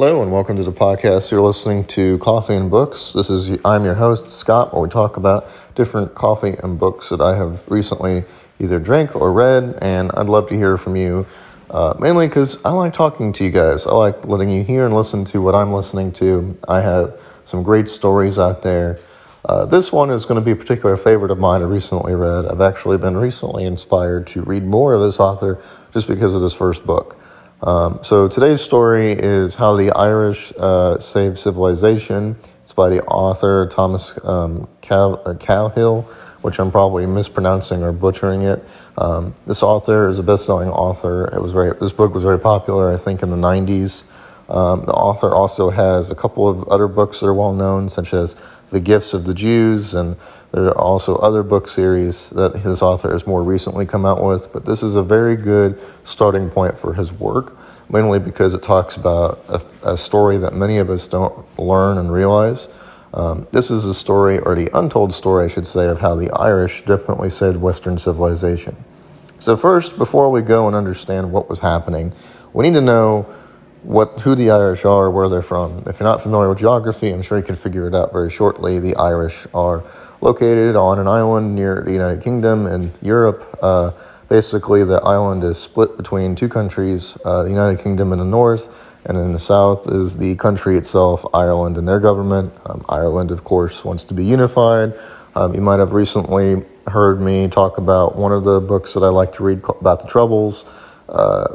Hello and welcome to the podcast. You're listening to Coffee and Books. This is I'm your host Scott, where we talk about different coffee and books that I have recently either drank or read, and I'd love to hear from you. Uh, mainly because I like talking to you guys. I like letting you hear and listen to what I'm listening to. I have some great stories out there. Uh, this one is going to be a particular favorite of mine I recently read. I've actually been recently inspired to read more of this author just because of this first book. Um, so today's story is how the Irish uh, saved civilization. It's by the author Thomas um, Cow- Cowhill, which I'm probably mispronouncing or butchering it. Um, this author is a best-selling author. It was very. This book was very popular, I think, in the '90s. Um, the author also has a couple of other books that are well known, such as The Gifts of the Jews, and there are also other book series that his author has more recently come out with. But this is a very good starting point for his work, mainly because it talks about a, a story that many of us don't learn and realize. Um, this is a story, or the untold story, I should say, of how the Irish definitely saved Western civilization. So, first, before we go and understand what was happening, we need to know what who the Irish are, where they're from. If you're not familiar with geography, I'm sure you can figure it out very shortly. The Irish are located on an island near the United Kingdom in Europe. Uh, basically, the island is split between two countries: uh, the United Kingdom in the north, and in the south is the country itself, Ireland, and their government. Um, Ireland, of course, wants to be unified. Um, you might have recently heard me talk about one of the books that I like to read about the Troubles.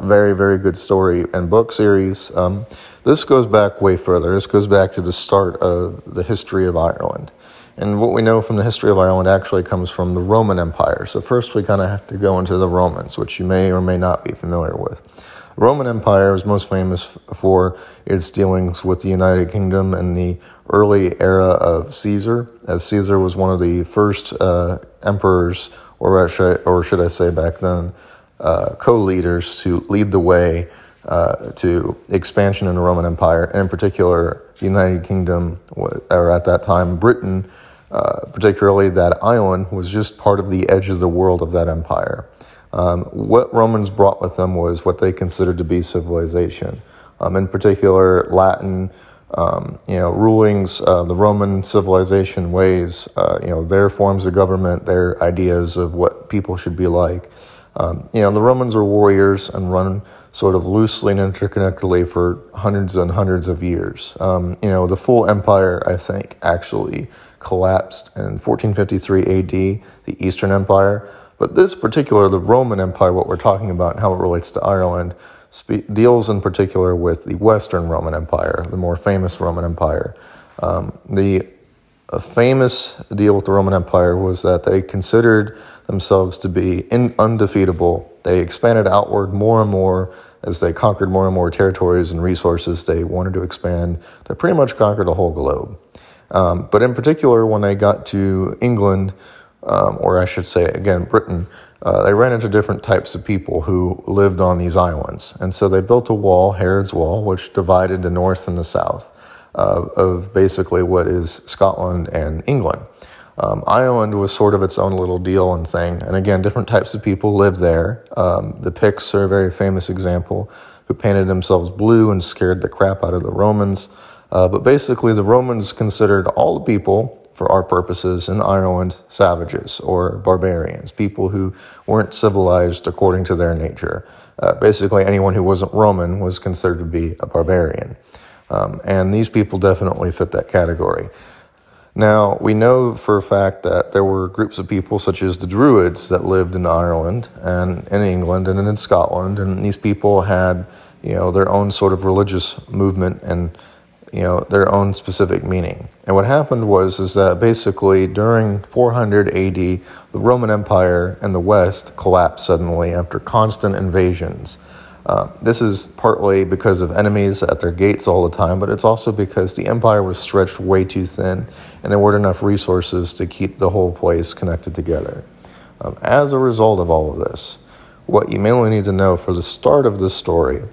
Very, very good story and book series. Um, this goes back way further. This goes back to the start of the history of Ireland. And what we know from the history of Ireland actually comes from the Roman Empire. So, first, we kind of have to go into the Romans, which you may or may not be familiar with. The Roman Empire is most famous for its dealings with the United Kingdom in the early era of Caesar, as Caesar was one of the first uh, emperors, or I, or should I say back then, uh, co-leaders to lead the way uh, to expansion in the Roman Empire, and in particular, the United Kingdom, or at that time, Britain, uh, particularly that island, was just part of the edge of the world of that empire. Um, what Romans brought with them was what they considered to be civilization. Um, in particular, Latin, um, you know, rulings, uh, the Roman civilization ways, uh, you know, their forms of government, their ideas of what people should be like. Um, you know, the Romans were warriors and run sort of loosely and interconnectedly for hundreds and hundreds of years. Um, you know, the full empire, I think, actually collapsed in 1453 AD, the Eastern Empire. But this particular, the Roman Empire, what we're talking about and how it relates to Ireland, spe- deals in particular with the Western Roman Empire, the more famous Roman Empire. Um, the famous deal with the Roman Empire was that they considered themselves to be in, undefeatable. They expanded outward more and more as they conquered more and more territories and resources. They wanted to expand. They pretty much conquered the whole globe. Um, but in particular, when they got to England, um, or I should say, again, Britain, uh, they ran into different types of people who lived on these islands. And so they built a wall, Herod's Wall, which divided the north and the south uh, of basically what is Scotland and England. Um, Ireland was sort of its own little deal and thing. And again, different types of people live there. Um, the Picts are a very famous example who painted themselves blue and scared the crap out of the Romans. Uh, but basically, the Romans considered all the people, for our purposes, in Ireland savages or barbarians, people who weren't civilized according to their nature. Uh, basically, anyone who wasn't Roman was considered to be a barbarian. Um, and these people definitely fit that category. Now, we know for a fact that there were groups of people, such as the Druids, that lived in Ireland and in England and in Scotland, and these people had, you know, their own sort of religious movement and, you know, their own specific meaning. And what happened was is that basically during 400 AD, the Roman Empire in the West collapsed suddenly after constant invasions. Uh, this is partly because of enemies at their gates all the time, but it's also because the empire was stretched way too thin and there weren't enough resources to keep the whole place connected together. Um, as a result of all of this, what you mainly need to know for the start of this story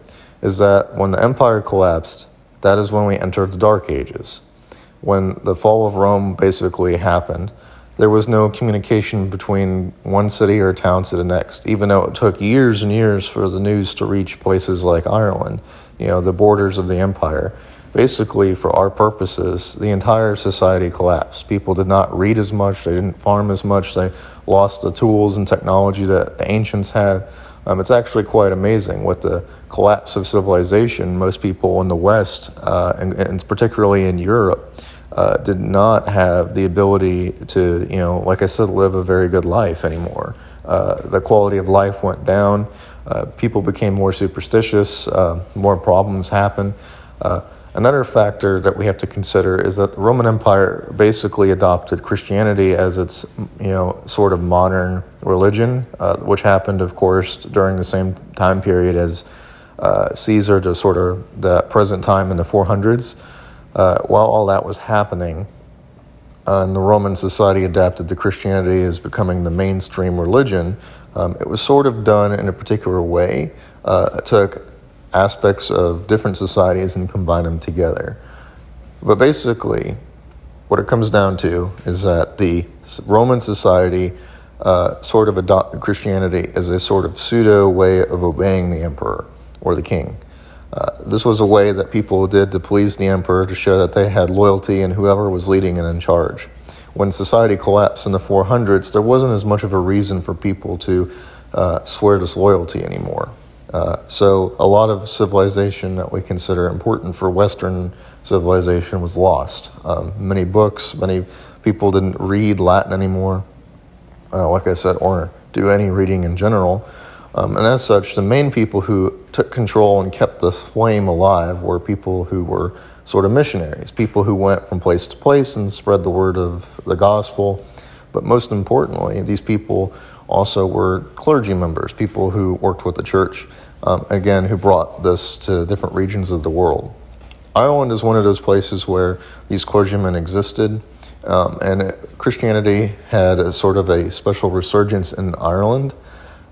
is that when the empire collapsed, that is when we entered the Dark Ages. When the fall of Rome basically happened, there was no communication between one city or town to the next, even though it took years and years for the news to reach places like Ireland. you know, the borders of the empire. Basically, for our purposes, the entire society collapsed. People did not read as much, they didn't farm as much, they lost the tools and technology that the ancients had. Um, it's actually quite amazing with the collapse of civilization. Most people in the West, uh, and, and, particularly in Europe, uh, did not have the ability to, you know, like I said, live a very good life anymore. Uh, the quality of life went down. Uh, people became more superstitious. Uh, more problems happened. Uh, another factor that we have to consider is that the Roman Empire basically adopted Christianity as its, you know, sort of modern religion, uh, which happened, of course, during the same time period as Caesar to sort of the present time in the 400s. While all that was happening, uh, and the Roman society adapted to Christianity as becoming the mainstream religion, um, it was sort of done in a particular way. Uh, it took aspects of different societies and combined them together. But basically, what it comes down to is that the Roman society uh, sort of adopted Christianity as a sort of pseudo way of obeying the emperor or the king. Uh, this was a way that people did to please the emperor to show that they had loyalty in whoever was leading and in charge. When society collapsed in the 400s, there wasn't as much of a reason for people to uh, swear disloyalty anymore. Uh, so a lot of civilization that we consider important for Western civilization was lost. Um, many books, many people didn't read Latin anymore, uh, like I said, or do any reading in general. Um, and as such, the main people who took control and kept the flame alive were people who were sort of missionaries, people who went from place to place and spread the word of the gospel. But most importantly, these people also were clergy members, people who worked with the church, um, again, who brought this to different regions of the world. Ireland is one of those places where these clergymen existed, um, and Christianity had a sort of a special resurgence in Ireland.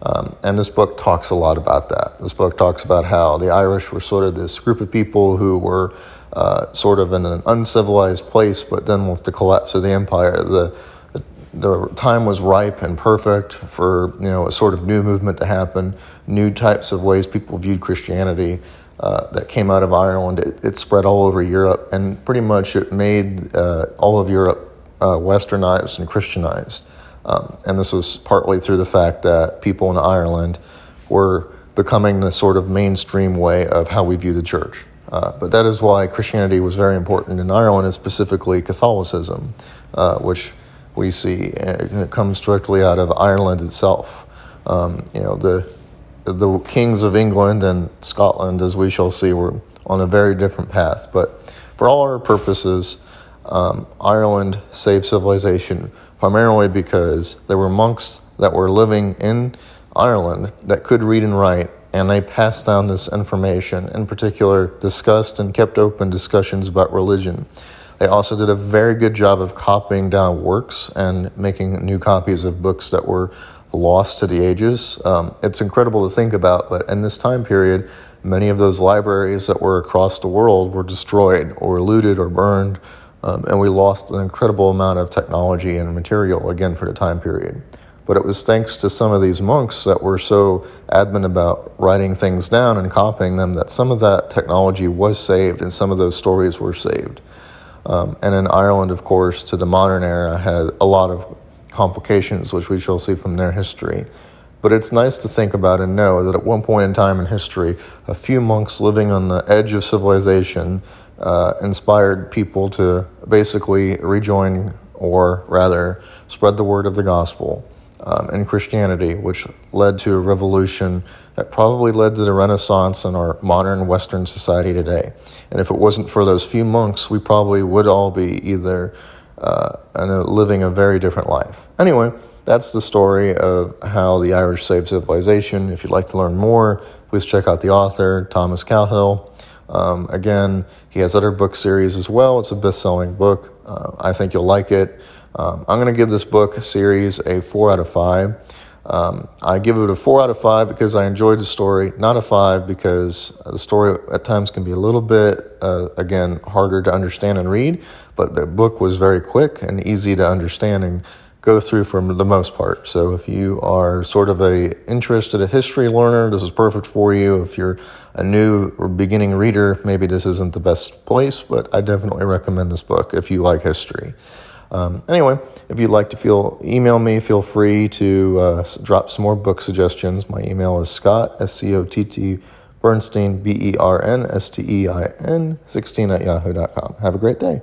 Um, and this book talks a lot about that. This book talks about how the Irish were sort of this group of people who were uh, sort of in an uncivilized place, but then with the collapse of the empire, the the time was ripe and perfect for you know a sort of new movement to happen, new types of ways people viewed Christianity uh, that came out of Ireland. It, it, spread all over Europe, and pretty much it made uh, all of Europe uh, westernized and Christianized. Um, and this was partly through the fact that people in Ireland were becoming the sort of mainstream way of how we view the church. Uh, but that is why Christianity was very important in Ireland, and specifically Catholicism, uh, which we see uh, comes directly out of Ireland itself. Um, you know, the the kings of England and Scotland, as we shall see, were on a very different path. But for all our purposes, um, Ireland saved civilization primarily because there were monks that were living in Ireland that could read and write, and they passed down this information, in particular, discussed and kept open discussions about religion. They also did a very good job of copying down works and making new copies of books that were lost to the ages. Um, it's incredible to think about, but in this time period, many of those libraries that were across the world were destroyed or looted or burned um, and we lost an incredible amount of technology and material again for the time period. But it was thanks to some of these monks that were so adamant about writing things down and copying them that some of that technology was saved and some of those stories were saved. Um, and in Ireland, of course, to the modern era, had a lot of complications, which we shall see from their history. But it's nice to think about and know that at one point in time in history, a few monks living on the edge of civilization uh, inspired people to basically rejoin, or rather, spread the word of the gospel um, in Christianity, which led to a revolution that probably led to the Renaissance in our modern Western society today. And if it wasn't for those few monks, we probably would all be either uh, living a very different life. Anyway, that's the story of how the Irish saved civilization. If you'd like to learn more, please check out the author, Thomas Cowhill. Um, again, he has other book series as well. It's a best selling book. Uh, I think you'll like it. Um, I'm going to give this book series a four out of five. Um, I give it a four out of five because I enjoyed the story, not a five because the story at times can be a little bit, uh, again, harder to understand and read, but the book was very quick and easy to understand and go through for the most part. So if you are sort of a interested a history learner, this is perfect for you. If you're a new or beginning reader, maybe this isn't the best place, but I definitely recommend this book if you like history. Um, anyway, if you'd like to feel email me, feel free to uh, drop some more book suggestions. My email is Scott S C O T T Bernstein B E R N S T E I N 16 at yahoo.com. Have a great day.